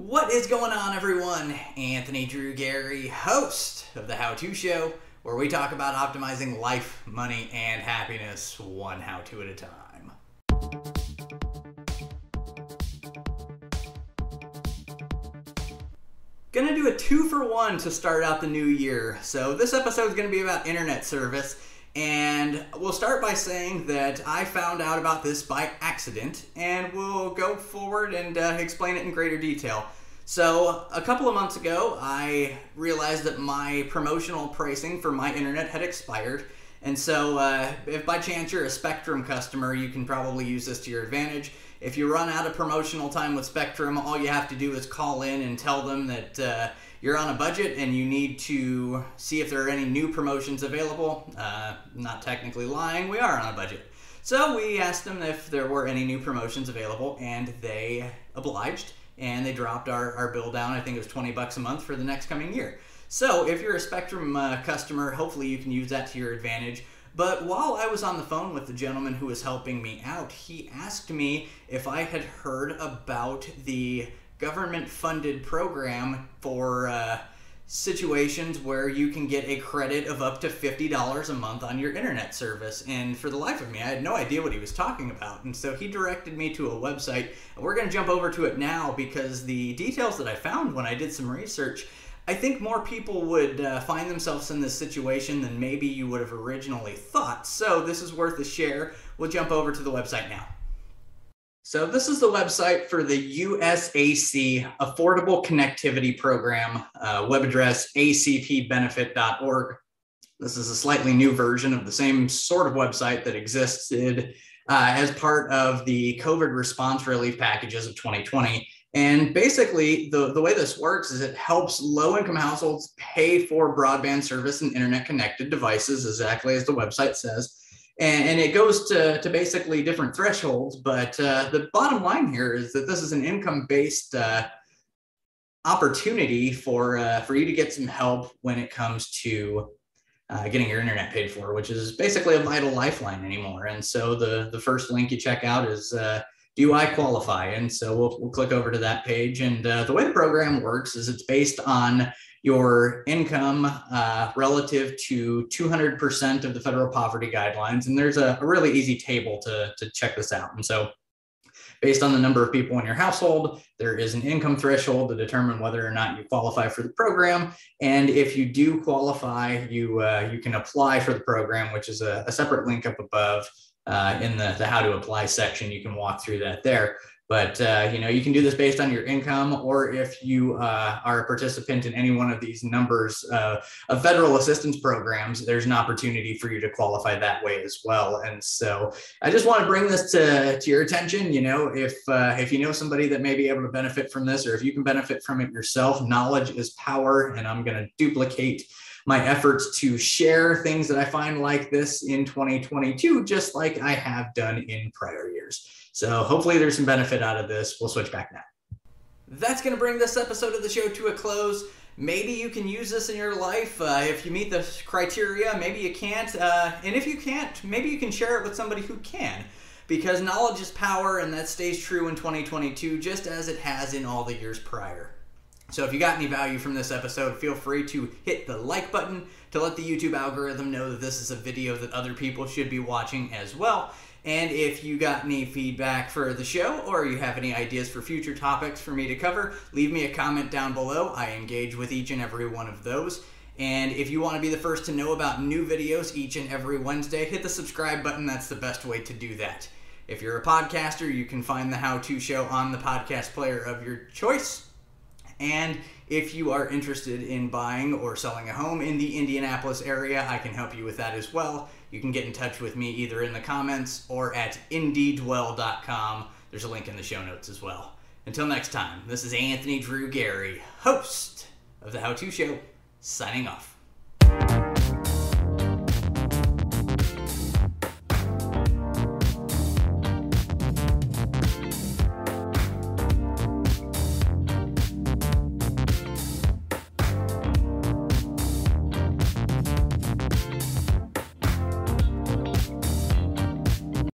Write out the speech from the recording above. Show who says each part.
Speaker 1: What is going on, everyone? Anthony Drew Gary, host of The How To Show, where we talk about optimizing life, money, and happiness one how to at a time. Gonna do a two for one to start out the new year. So, this episode is gonna be about internet service. And we'll start by saying that I found out about this by accident, and we'll go forward and uh, explain it in greater detail. So, a couple of months ago, I realized that my promotional pricing for my internet had expired. And so, uh, if by chance you're a Spectrum customer, you can probably use this to your advantage. If you run out of promotional time with Spectrum, all you have to do is call in and tell them that. Uh, you're on a budget and you need to see if there are any new promotions available. Uh, not technically lying, we are on a budget. So we asked them if there were any new promotions available, and they obliged, and they dropped our, our bill down. I think it was 20 bucks a month for the next coming year. So if you're a Spectrum uh, customer, hopefully you can use that to your advantage. But while I was on the phone with the gentleman who was helping me out, he asked me if I had heard about the government funded program for uh, situations where you can get a credit of up to $50 a month on your internet service. And for the life of me, I had no idea what he was talking about. And so he directed me to a website. We're going to jump over to it now because the details that I found when I did some research. I think more people would uh, find themselves in this situation than maybe you would have originally thought. So, this is worth a share. We'll jump over to the website now. So this is the website for the USAC Affordable Connectivity Program, uh, web address acpbenefit.org. This is a slightly new version of the same sort of website that existed uh, as part of the COVID response relief packages of 2020. And basically, the, the way this works is it helps low income households pay for broadband service and internet connected devices, exactly as the website says and, and it goes to, to basically different thresholds. But uh, the bottom line here is that this is an income based uh, opportunity for uh, for you to get some help when it comes to uh, getting your internet paid for, which is basically a vital lifeline anymore. And so the the first link you check out is uh, do I qualify? And so we'll, we'll click over to that page. And uh, the way the program works is it's based on your income uh, relative to 200% of the federal poverty guidelines. And there's a, a, really easy table to, to check this out. And so, based on the number of people in your household, there is an income threshold to determine whether or not you qualify for the program. And if you do qualify, you, uh, you can apply for the program, which is a, a separate link up above. Uh, in the, the how to apply section, you can walk through that there. But uh, you know, you can do this based on your income, or if you uh, are a participant in any one of these numbers uh, of federal assistance programs, there's an opportunity for you to qualify that way as well. And so, I just want to bring this to, to your attention. You know, if uh, if you know somebody that may be able to benefit from this, or if you can benefit from it yourself, knowledge is power, and I'm going to duplicate my efforts to share things that I find like this in 2022, just like I have done in prior years. So hopefully there's some benefit out of this. We'll switch back now. That's going to bring this episode of the show to a close. Maybe you can use this in your life. Uh, if you meet the criteria, maybe you can't. Uh, and if you can't, maybe you can share it with somebody who can. Because knowledge is power, and that stays true in 2022 just as it has in all the years prior. So if you got any value from this episode, feel free to hit the like button to let the YouTube algorithm know that this is a video that other people should be watching as well. And if you got any feedback for the show or you have any ideas for future topics for me to cover, leave me a comment down below. I engage with each and every one of those. And if you want to be the first to know about new videos each and every Wednesday, hit the subscribe button. That's the best way to do that. If you're a podcaster, you can find the How To Show on the podcast player of your choice. And if you are interested in buying or selling a home in the Indianapolis area, I can help you with that as well. You can get in touch with me either in the comments or at indiedwell.com. There's a link in the show notes as well. Until next time, this is Anthony Drew Gary, host of The How To Show, signing off.